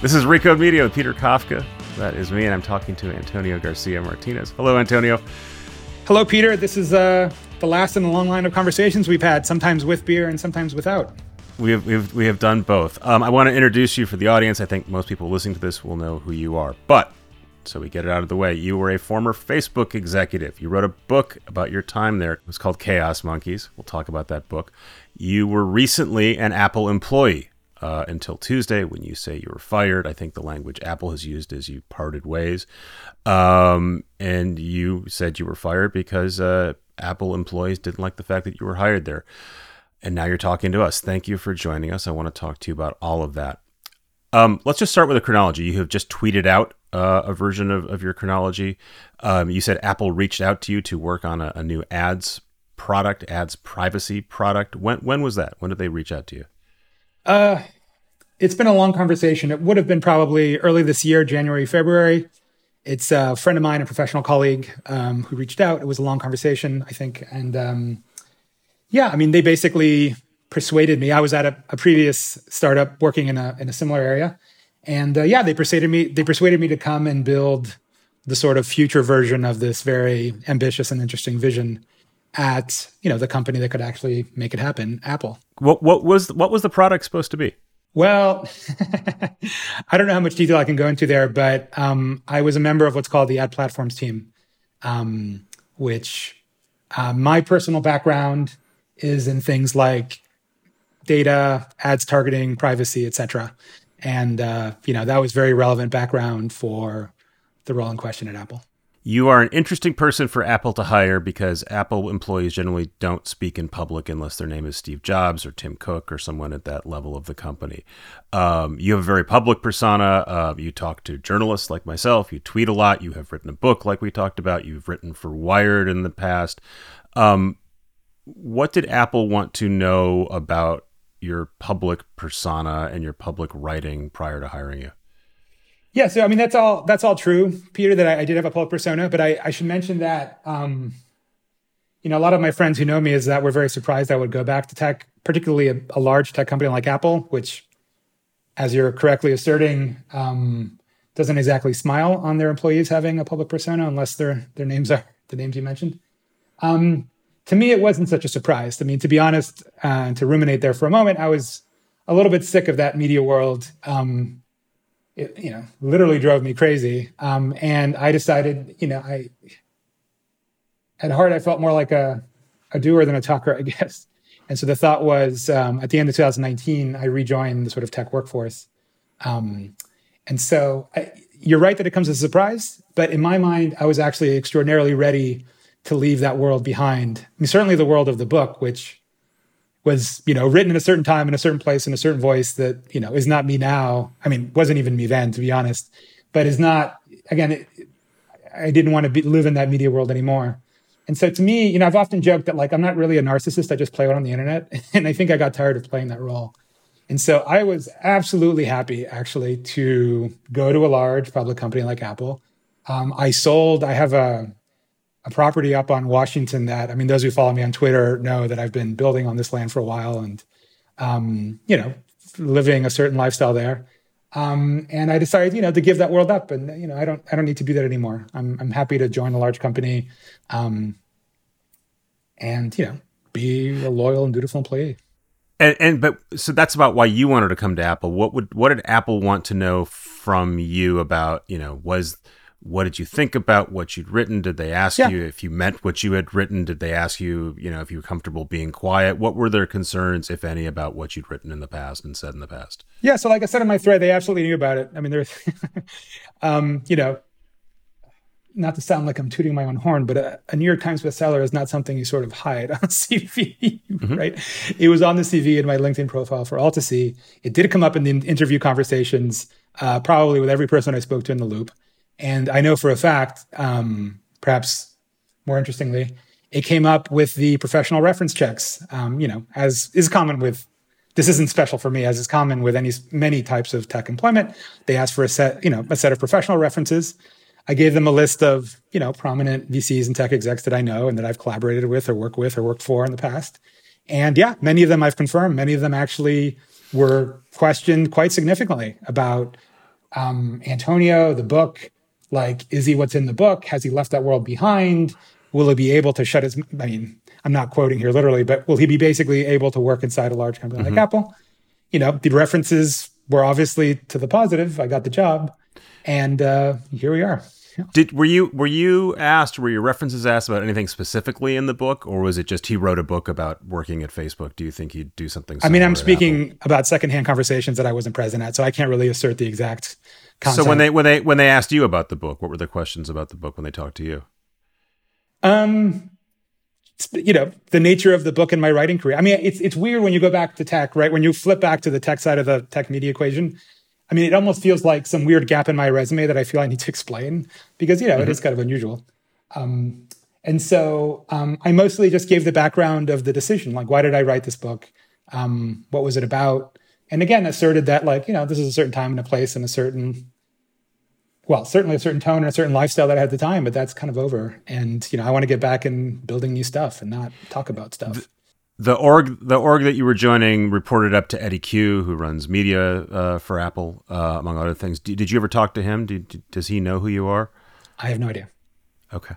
This is Recode Media with Peter Kafka. That is me, and I'm talking to Antonio Garcia Martinez. Hello, Antonio. Hello, Peter. This is uh, the last in a long line of conversations we've had, sometimes with beer and sometimes without. We have, we've, we have done both. Um, I want to introduce you for the audience. I think most people listening to this will know who you are. But, so we get it out of the way, you were a former Facebook executive. You wrote a book about your time there. It was called Chaos Monkeys. We'll talk about that book. You were recently an Apple employee uh, until Tuesday when you say you were fired. I think the language Apple has used is you parted ways. Um, and you said you were fired because uh, Apple employees didn't like the fact that you were hired there and now you're talking to us. Thank you for joining us. I want to talk to you about all of that. Um, let's just start with a chronology. You have just tweeted out uh, a version of, of your chronology. Um, you said Apple reached out to you to work on a, a, new ads product, ads privacy product. When when was that? When did they reach out to you? Uh, it's been a long conversation. It would have been probably early this year, January, February. It's a friend of mine, a professional colleague, um, who reached out. It was a long conversation, I think, and um, yeah, I mean, they basically persuaded me. I was at a, a previous startup working in a in a similar area, and uh, yeah, they persuaded me. They persuaded me to come and build the sort of future version of this very ambitious and interesting vision at you know the company that could actually make it happen, Apple. What what was what was the product supposed to be? Well, I don't know how much detail I can go into there, but um, I was a member of what's called the ad platforms team, um, which uh, my personal background is in things like data, ads targeting, privacy, etc. And uh, you know that was very relevant background for the role in question at Apple. You are an interesting person for Apple to hire because Apple employees generally don't speak in public unless their name is Steve Jobs or Tim Cook or someone at that level of the company. Um, you have a very public persona. Uh, you talk to journalists like myself. You tweet a lot. You have written a book like we talked about. You've written for Wired in the past. Um, what did Apple want to know about your public persona and your public writing prior to hiring you? Yeah, so I mean that's all that's all true, Peter. That I, I did have a public persona, but I, I should mention that um, you know a lot of my friends who know me is that we're very surprised I would go back to tech, particularly a, a large tech company like Apple, which, as you're correctly asserting, um, doesn't exactly smile on their employees having a public persona unless their their names are the names you mentioned. Um, to me, it wasn't such a surprise. I mean, to be honest, uh, to ruminate there for a moment, I was a little bit sick of that media world. Um, it, you know, literally drove me crazy. Um, and I decided, you know, I, at heart, I felt more like a, a doer than a talker, I guess. And so the thought was, um, at the end of 2019, I rejoined the sort of tech workforce. Um, and so I, you're right that it comes as a surprise, but in my mind, I was actually extraordinarily ready to leave that world behind. I mean, certainly the world of the book, which was, you know, written in a certain time in a certain place in a certain voice that, you know, is not me now. I mean, wasn't even me then, to be honest, but is not, again, it, I didn't want to be, live in that media world anymore. And so to me, you know, I've often joked that like, I'm not really a narcissist. I just play it on the internet. And I think I got tired of playing that role. And so I was absolutely happy actually to go to a large public company like Apple. Um, I sold, I have a, a property up on Washington that I mean, those who follow me on Twitter know that I've been building on this land for a while and um, you know, living a certain lifestyle there. Um, and I decided, you know, to give that world up, and you know, I don't, I don't need to do that anymore. I'm, I'm happy to join a large company, um, and you know, be a loyal and dutiful employee. And, and but so that's about why you wanted to come to Apple. What would what did Apple want to know from you about you know was what did you think about what you'd written? Did they ask yeah. you if you meant what you had written? Did they ask you, you know, if you were comfortable being quiet? What were their concerns, if any, about what you'd written in the past and said in the past? Yeah, so like I said in my thread, they absolutely knew about it. I mean, there's, um, you know, not to sound like I'm tooting my own horn, but a, a, New York Times bestseller is not something you sort of hide on CV, mm-hmm. right? It was on the CV in my LinkedIn profile for all to see. It did come up in the interview conversations, uh, probably with every person I spoke to in the loop. And I know for a fact, um, perhaps more interestingly, it came up with the professional reference checks. Um, you know, as is common with this isn't special for me, as is common with any many types of tech employment. They ask for a set, you know, a set of professional references. I gave them a list of you know prominent VCs and tech execs that I know and that I've collaborated with or worked with or worked for in the past. And yeah, many of them I've confirmed. Many of them actually were questioned quite significantly about um, Antonio, the book, like, is he what's in the book? Has he left that world behind? Will he be able to shut his, I mean, I'm not quoting here literally, but will he be basically able to work inside a large company mm-hmm. like Apple? You know, the references were obviously to the positive. I got the job, and uh, here we are. Did were you were you asked were your references asked about anything specifically in the book, or was it just he wrote a book about working at Facebook? Do you think he'd do something? I mean, I'm speaking about secondhand conversations that I wasn't present at, so I can't really assert the exact. Content. So when they when they when they asked you about the book, what were the questions about the book when they talked to you? Um, you know the nature of the book and my writing career. I mean, it's it's weird when you go back to tech, right? When you flip back to the tech side of the tech media equation, I mean, it almost feels like some weird gap in my resume that I feel I need to explain because you know mm-hmm. it is kind of unusual. Um, and so um, I mostly just gave the background of the decision, like why did I write this book? Um, what was it about? And again, asserted that like you know this is a certain time and a place and a certain well, certainly a certain tone and a certain lifestyle that I had at the time, but that's kind of over. And you know, I want to get back in building new stuff and not talk about stuff. The, org, the org that you were joining, reported up to Eddy Cue, who runs media uh, for Apple, uh, among other things. Did, did, you ever talk to him? Did, does he know who you are? I have no idea. Okay.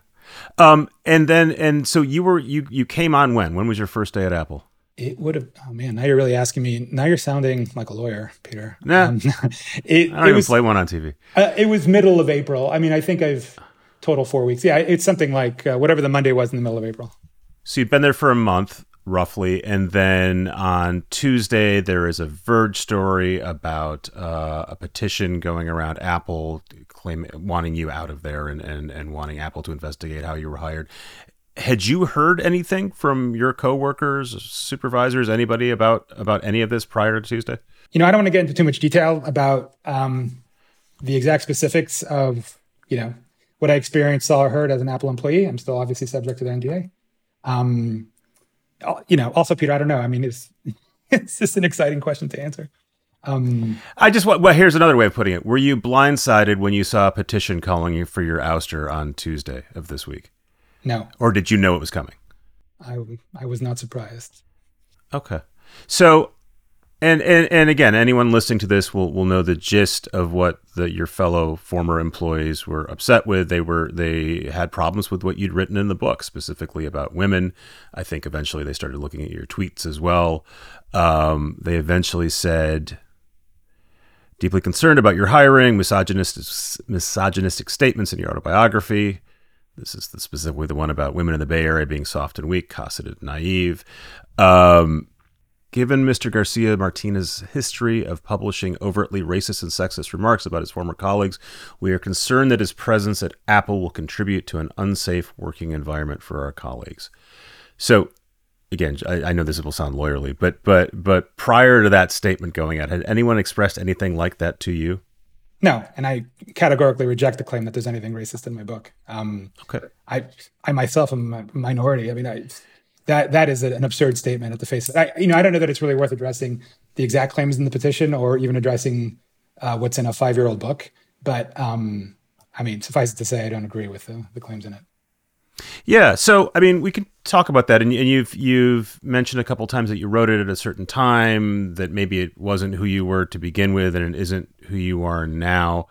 Um, and then, and so you were you you came on when? When was your first day at Apple? It would have. Oh man, now you're really asking me. Now you're sounding like a lawyer, Peter. Nah, um, it, I don't it even was, play one on TV. Uh, it was middle of April. I mean, I think I've total four weeks. Yeah, it's something like uh, whatever the Monday was in the middle of April. So you've been there for a month roughly, and then on Tuesday there is a Verge story about uh, a petition going around Apple claiming wanting you out of there and, and and wanting Apple to investigate how you were hired had you heard anything from your coworkers, supervisors, anybody about about any of this prior to Tuesday? You know, I don't want to get into too much detail about um, the exact specifics of you know what I experienced, saw, or heard as an Apple employee. I'm still obviously subject to the NDA. Um, you know, also, Peter, I don't know. I mean, it's it's just an exciting question to answer. Um, I just want, well, here's another way of putting it. Were you blindsided when you saw a petition calling you for your ouster on Tuesday of this week? No. Or did you know it was coming? I I was not surprised. Okay. So and, and and again, anyone listening to this will will know the gist of what the, your fellow former employees were upset with. They were they had problems with what you'd written in the book, specifically about women. I think eventually they started looking at your tweets as well. Um, they eventually said, deeply concerned about your hiring, misogynistic misogynistic statements in your autobiography. This is the, specifically the one about women in the Bay Area being soft and weak, cosseted, and naive. Um, given Mr. Garcia Martinez's history of publishing overtly racist and sexist remarks about his former colleagues, we are concerned that his presence at Apple will contribute to an unsafe working environment for our colleagues. So, again, I, I know this will sound lawyerly, but but but prior to that statement going out, had anyone expressed anything like that to you? No, and I categorically reject the claim that there's anything racist in my book. Um, okay. I I myself am a minority. I mean, I, that that is an absurd statement at the face. Of, I, you know, I don't know that it's really worth addressing the exact claims in the petition or even addressing uh, what's in a five year old book. But um, I mean, suffice it to say, I don't agree with the, the claims in it. Yeah, so I mean, we can talk about that, and, and you've you've mentioned a couple times that you wrote it at a certain time, that maybe it wasn't who you were to begin with, and it isn't who you are now.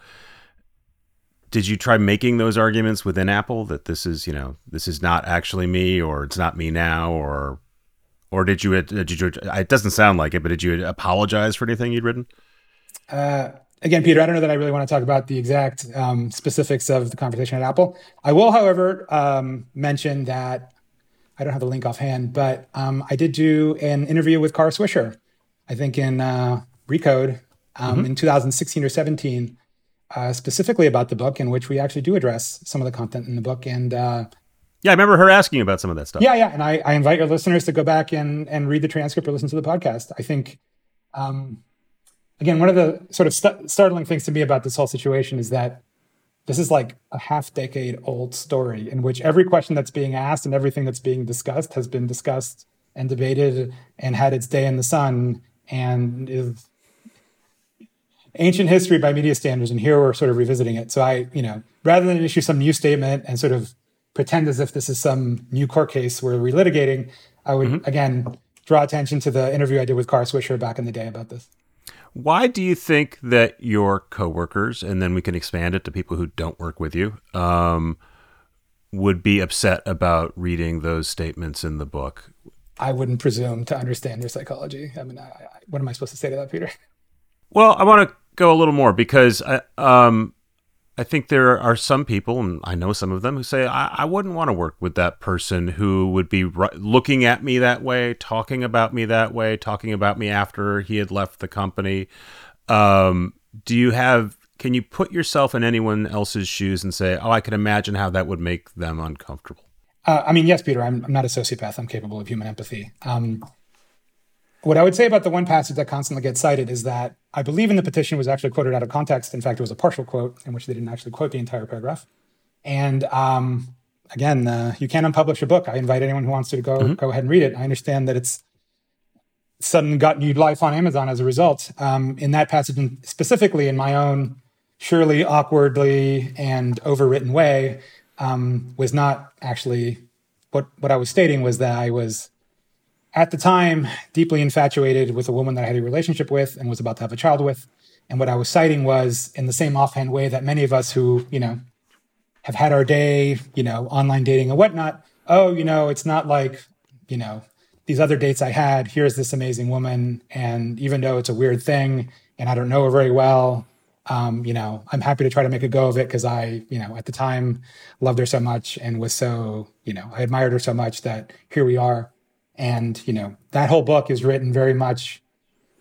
Did you try making those arguments within Apple that this is, you know, this is not actually me, or it's not me now, or, or did you? Did you? It doesn't sound like it, but did you apologize for anything you'd written? Uh, again, Peter, I don't know that I really want to talk about the exact um, specifics of the conversation at Apple. I will, however, um, mention that I don't have the link offhand, but um, I did do an interview with Kara Swisher, I think in uh, Recode um, mm-hmm. in 2016 or 17, uh, specifically about the book, in which we actually do address some of the content in the book. And uh, yeah, I remember her asking about some of that stuff. Yeah, yeah. And I, I invite your listeners to go back and, and read the transcript or listen to the podcast. I think um, again, one of the sort of st- startling things to me about this whole situation is that this is like a half decade old story in which every question that's being asked and everything that's being discussed has been discussed and debated and had its day in the sun and is ancient history by media standards and here we're sort of revisiting it so i you know rather than issue some new statement and sort of pretend as if this is some new court case we're relitigating i would mm-hmm. again draw attention to the interview i did with Kara Swisher back in the day about this Why do you think that your coworkers, and then we can expand it to people who don't work with you, um, would be upset about reading those statements in the book? I wouldn't presume to understand your psychology. I mean, I, I, what am I supposed to say to that, Peter? Well, I want to go a little more because I, um, I think there are some people, and I know some of them, who say, I, I wouldn't want to work with that person who would be looking at me that way, talking about me that way, talking about me after he had left the company. Um, do you have, can you put yourself in anyone else's shoes and say, oh, I can imagine how that would make them uncomfortable? Uh, I mean, yes, Peter, I'm, I'm, not a sociopath. I'm capable of human empathy. Um, what I would say about the one passage that constantly gets cited is that I believe in the petition was actually quoted out of context. In fact, it was a partial quote in which they didn't actually quote the entire paragraph. And um, again, uh, you can't unpublish a book. I invite anyone who wants to go mm-hmm. go ahead and read it. I understand that it's sudden got new life on Amazon as a result. Um, in that passage, and specifically in my own surely awkwardly and overwritten way, um, was not actually what what I was stating was that I was at the time deeply infatuated with a woman that I had a relationship with and was about to have a child with. And what I was citing was in the same offhand way that many of us who, you know, have had our day, you know, online dating and whatnot. Oh, you know, it's not like, you know, these other dates I had. Here's this amazing woman. And even though it's a weird thing and I don't know her very well, um, you know, I'm happy to try to make a go of it because I, you know, at the time loved her so much and was so, you know, I admired her so much that here we are. And, you know, that whole book is written very much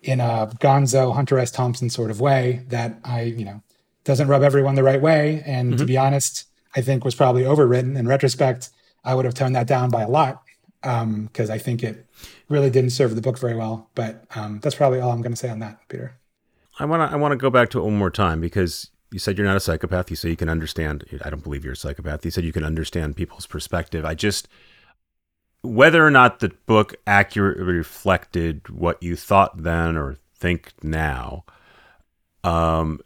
in a gonzo Hunter S. Thompson sort of way that I, you know, doesn't rub everyone the right way. And mm-hmm. to be honest, I think was probably overwritten. In retrospect, I would have toned that down by a lot because um, I think it really didn't serve the book very well. But um, that's probably all I'm going to say on that, Peter. I want to I want to go back to it one more time because you said you're not a psychopath. You say you can understand. I don't believe you're a psychopath. You said you can understand people's perspective. I just whether or not the book accurately reflected what you thought then or think now, um,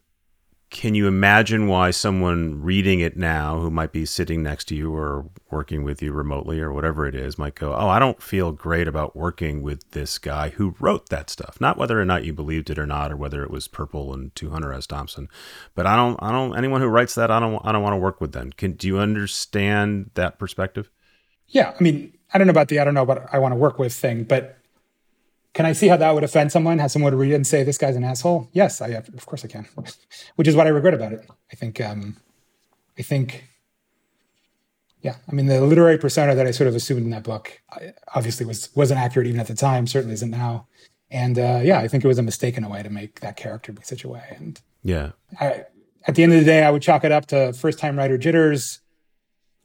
can you imagine why someone reading it now who might be sitting next to you or working with you remotely or whatever it is might go, Oh, I don't feel great about working with this guy who wrote that stuff. Not whether or not you believed it or not, or whether it was purple and Hunter S. Thompson, but I don't, I don't, anyone who writes that, I don't, I don't want to work with them. Can, do you understand that perspective? Yeah. I mean, I don't know about the I don't know what I want to work with thing, but can I see how that would offend someone? Have someone read it and say this guy's an asshole? Yes, I of course I can. Which is what I regret about it. I think um, I think yeah, I mean the literary persona that I sort of assumed in that book obviously was wasn't accurate even at the time, certainly isn't now. And uh, yeah, I think it was a mistake in a way to make that character be such a way. And yeah, I, at the end of the day, I would chalk it up to first time writer jitters,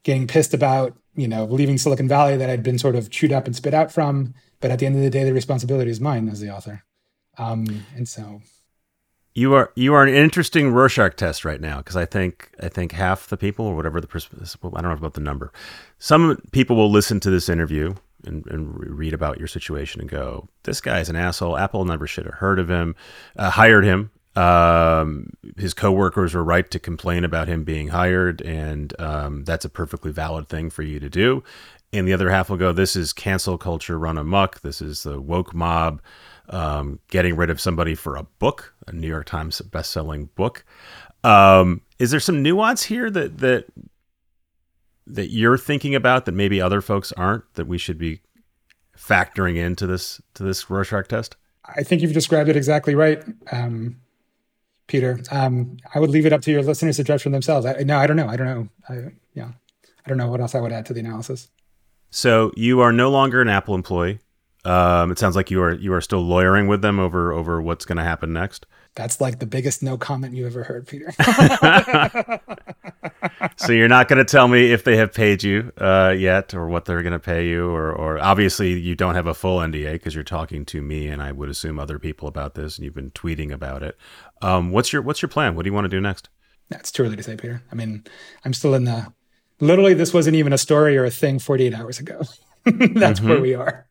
getting pissed about you know, leaving Silicon Valley that I'd been sort of chewed up and spit out from. But at the end of the day, the responsibility is mine as the author. Um, and so you are you are an interesting Rorschach test right now because I think I think half the people or whatever the I don't know about the number. Some people will listen to this interview and, and read about your situation and go, "This guy's an asshole. Apple never should have heard of him, uh, hired him, um, his coworkers were right to complain about him being hired, and um, that's a perfectly valid thing for you to do. And the other half will go, "This is cancel culture run amok. This is the woke mob um, getting rid of somebody for a book, a New York Times best-selling book." Um, is there some nuance here that that that you're thinking about that maybe other folks aren't that we should be factoring into this to this Rorschach test? I think you've described it exactly right. Um, Peter. Um, I would leave it up to your listeners to judge for themselves. I, no, I don't know. I don't know. I, yeah, I don't know what else I would add to the analysis. So you are no longer an Apple employee. Um, it sounds like you are you are still lawyering with them over over what's going to happen next. That's like the biggest no comment you ever heard, Peter. so you're not going to tell me if they have paid you uh, yet, or what they're going to pay you, or, or obviously you don't have a full NDA because you're talking to me and I would assume other people about this, and you've been tweeting about it. Um, what's your what's your plan? What do you want to do next? That's too early to say, Peter. I mean, I'm still in the. Literally, this wasn't even a story or a thing 48 hours ago. That's mm-hmm. where we are.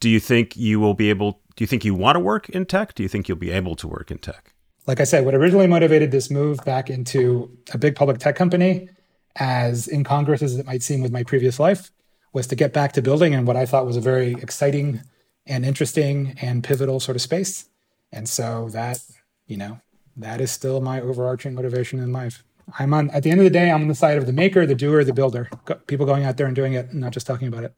Do you think you will be able? Do you think you want to work in tech? Do you think you'll be able to work in tech? Like I said, what originally motivated this move back into a big public tech company, as incongruous as it might seem with my previous life, was to get back to building in what I thought was a very exciting and interesting and pivotal sort of space. And so that, you know, that is still my overarching motivation in life. I'm on, at the end of the day, I'm on the side of the maker, the doer, the builder, people going out there and doing it, not just talking about it.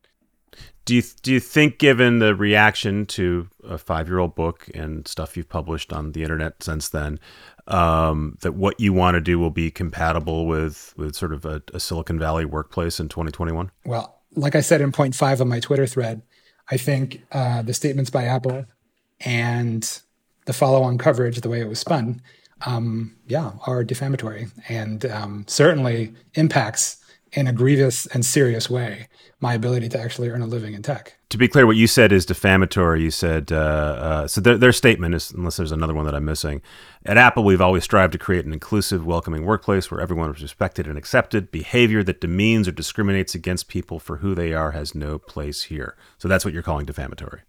Do you do you think, given the reaction to a five year old book and stuff you've published on the internet since then, um, that what you want to do will be compatible with with sort of a, a Silicon Valley workplace in 2021? Well, like I said in point five of my Twitter thread, I think uh, the statements by Apple and the follow on coverage, the way it was spun, um, yeah, are defamatory and um, certainly impacts in a grievous and serious way my ability to actually earn a living in tech. To be clear, what you said is defamatory. You said, uh, uh, so their, their, statement is, unless there's another one that I'm missing, at Apple, we've always strived to create an inclusive, welcoming workplace where everyone is respected and accepted. Behavior that demeans or discriminates against people for who they are has no place here. So that's what you're calling defamatory.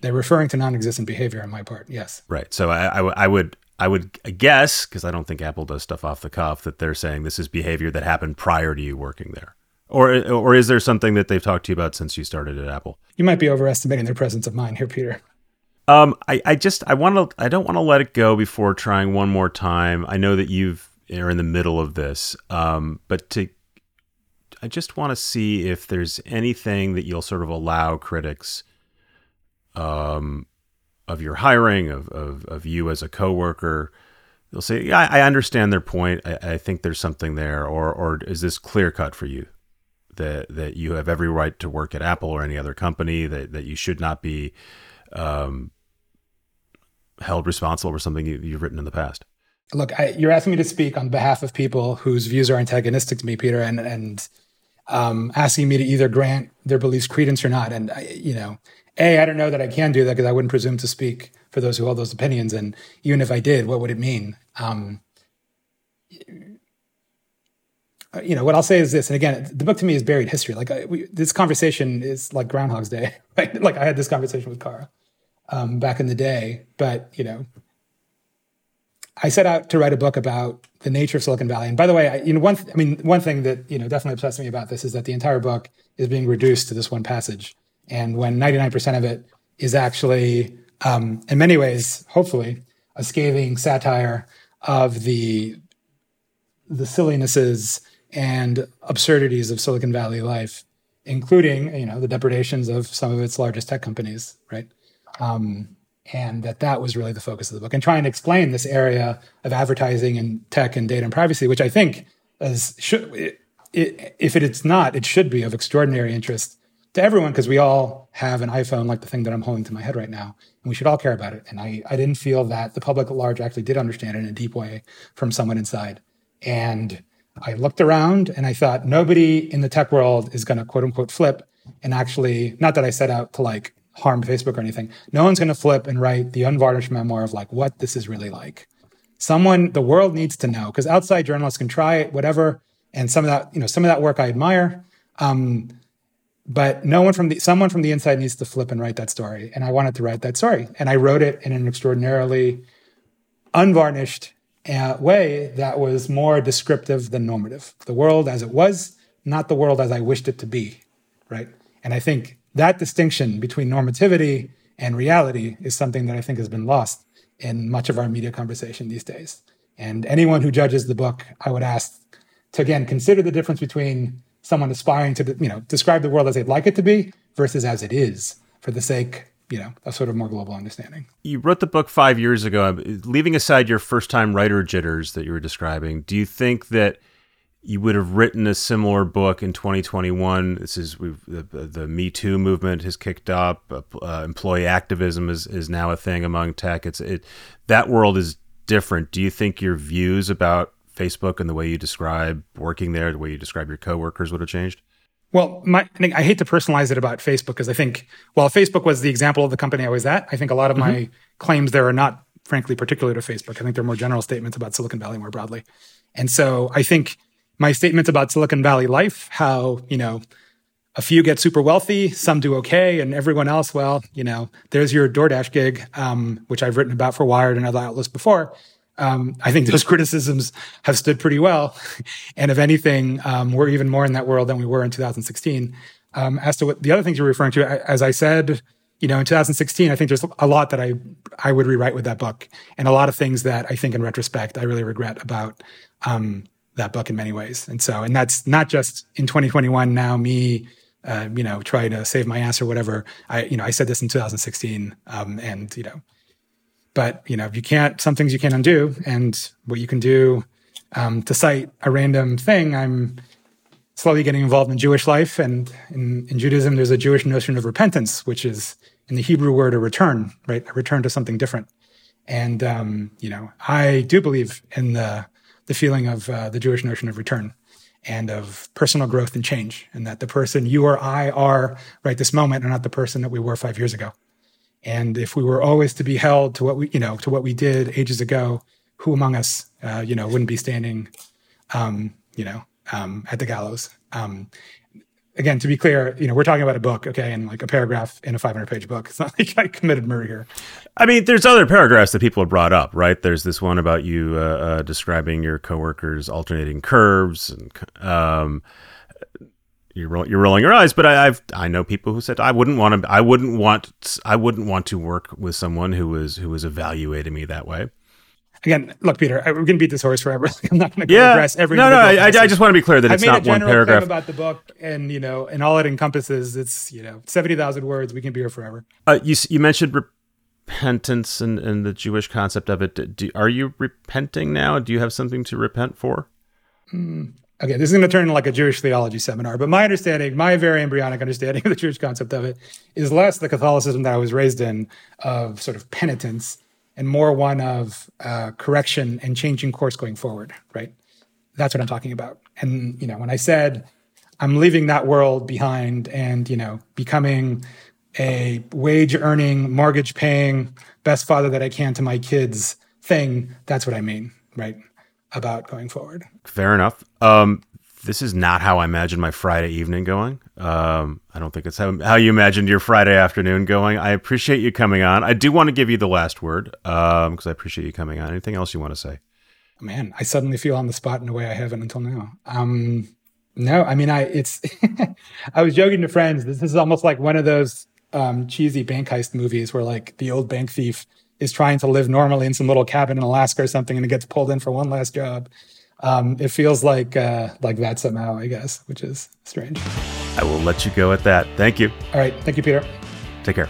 They're referring to non existent behavior on my part, yes. Right. So I, I, I would I would guess, because I don't think Apple does stuff off the cuff, that they're saying this is behavior that happened prior to you working there. Or, or is there something that they've talked to you about since you started at Apple? You might be overestimating their presence of mind here, Peter. Um, I, I just I want to I don't want to let it go before trying one more time. I know that you've are in the middle of this, um, but to I just want to see if there's anything that you'll sort of allow critics um, of your hiring, of, of, of you as a coworker, they'll say, "Yeah, I, understand their point. I, I, think there's something there," or or is this clear cut for you that that you have every right to work at Apple or any other company that that you should not be um, held responsible for something you, have written in the past? Look, I, you're asking me to speak on behalf of people whose views are antagonistic to me, Peter, and and um, asking me to either grant their beliefs credence or not. And you know, a, I don't know that I can do that because I wouldn't presume to speak for those who hold those opinions. And even if I did, what would it mean? Um, you know, what I'll say is this, and again, the book to me is buried history. Like I, we, this conversation is like Groundhog's Day. Right? Like I had this conversation with Kara um, back in the day, but you know, I set out to write a book about the nature of Silicon Valley. And by the way, I, you know, one, th- I mean, one thing that you know definitely upsets me about this is that the entire book is being reduced to this one passage and when 99% of it is actually, um, in many ways, hopefully, a scathing satire of the the sillinesses and absurdities of Silicon Valley life, including you know the depredations of some of its largest tech companies, right? Um, and that that was really the focus of the book, and trying to explain this area of advertising and tech and data and privacy, which I think is should it, it, if it is not, it should be of extraordinary interest to everyone because we all have an iPhone like the thing that I'm holding to my head right now, and we should all care about it. And I, I didn't feel that the public at large actually did understand it in a deep way from someone inside. And I looked around and I thought nobody in the tech world is going to quote unquote flip and actually, not that I set out to like harm Facebook or anything. No one's going to flip and write the unvarnished memoir of like what this is really like. Someone, the world needs to know because outside journalists can try it, whatever. And some of that, you know, some of that work I admire. Um, but no one from the someone from the inside needs to flip and write that story. And i wanted to write that story. And i wrote it in an extraordinarily unvarnished uh, way that was more descriptive than normative. The world as it was not the world as i wished it to be right? And i think that distinction between normativity and reality is something that i think has been lost in much of our media conversation these days. And anyone who judges the book i would ask to again consider the difference between someone aspiring to you know describe the world as they'd like it to be versus as it is for the sake you know a sort of more global understanding. You wrote the book five years ago. Leaving aside your first time writer jitters that you were describing do you think that you would have written a similar book in 2021 this is the, the me too movement has kicked up. Uh, uh, employee activism is, is now a thing among tech. It's it that world is different. Do you think your views about Facebook and the way you describe working there, the way you describe your coworkers would have changed? Well, my, I hate to personalize it about Facebook because I think while Facebook was the example of the company I was at, I think a lot of mm-hmm. my claims there are not, frankly, particular to Facebook. I think they're more general statements about Silicon Valley more broadly. And so I think my statements about Silicon Valley life, how, you know, a few get super wealthy, some do okay, and everyone else, well, you know, there's your DoorDash gig, um, which I've written about for Wired and other outlets before um, I think those criticisms have stood pretty well. and if anything, um, we're even more in that world than we were in 2016. Um, as to what the other things you're referring to, as I said you know, in 2016, I think there's a lot that I I would rewrite with that book, and a lot of things that I think, in retrospect, I really regret about um, that book in many ways. And so, and that's not just in 2021. Now, me, uh, you know, trying to save my ass or whatever. I, you know, I said this in 2016, um, and you know, but you know, if you can't. Some things you can't undo, and what you can do um, to cite a random thing. I'm slowly getting involved in Jewish life. And in, in, Judaism, there's a Jewish notion of repentance, which is in the Hebrew word a return, right? A return to something different. And, um, you know, I do believe in the, the feeling of uh, the Jewish notion of return and of personal growth and change, and that the person you or I are right this moment are not the person that we were five years ago. And if we were always to be held to what we, you know, to what we did ages ago, who among us, uh, you know, wouldn't be standing, um, you know, um, at the gallows. Um, again, to be clear, you know, we're talking about a book, okay, and like a paragraph in a 500 page book. It's not like I committed murder here. I mean, there's other paragraphs that people have brought up, right? There's this one about you uh, uh, describing your coworkers alternating curves, and um, you're ro- you're rolling your eyes. But I, I've I know people who said I wouldn't want to I wouldn't want I wouldn't want to work with someone who was who was evaluating me that way again, look, Peter, we're going to beat this horse forever. I'm not going to yeah. address every. No, no, I, I, just want to be clear that I it's not one paragraph about the book, and you know, and all it encompasses. It's you know, seventy thousand words. We can be here forever. Uh, you you mentioned repentance and, and the Jewish concept of it. Do, are you repenting now? Do you have something to repent for? Mm. Okay, this is going to turn into like a Jewish theology seminar, but my understanding, my very embryonic understanding of the Jewish concept of it, is less the Catholicism that I was raised in of sort of penitence and more one of uh, correction and changing course going forward, right? That's what I'm talking about. And, you know, when I said I'm leaving that world behind and, you know, becoming a wage earning, mortgage paying, best father that I can to my kids thing, that's what I mean, right? About going forward. Fair enough. Um, this is not how I imagined my Friday evening going. Um, I don't think it's how, how you imagined your Friday afternoon going. I appreciate you coming on. I do want to give you the last word because um, I appreciate you coming on. Anything else you want to say? Man, I suddenly feel on the spot in a way I haven't until now. Um, no, I mean, I it's. I was joking to friends. This is almost like one of those um, cheesy bank heist movies where like the old bank thief is trying to live normally in some little cabin in Alaska or something, and it gets pulled in for one last job um, it feels like uh, like that somehow, I guess, which is strange. I will let you go at that. Thank you. All right. Thank you, Peter. Take care.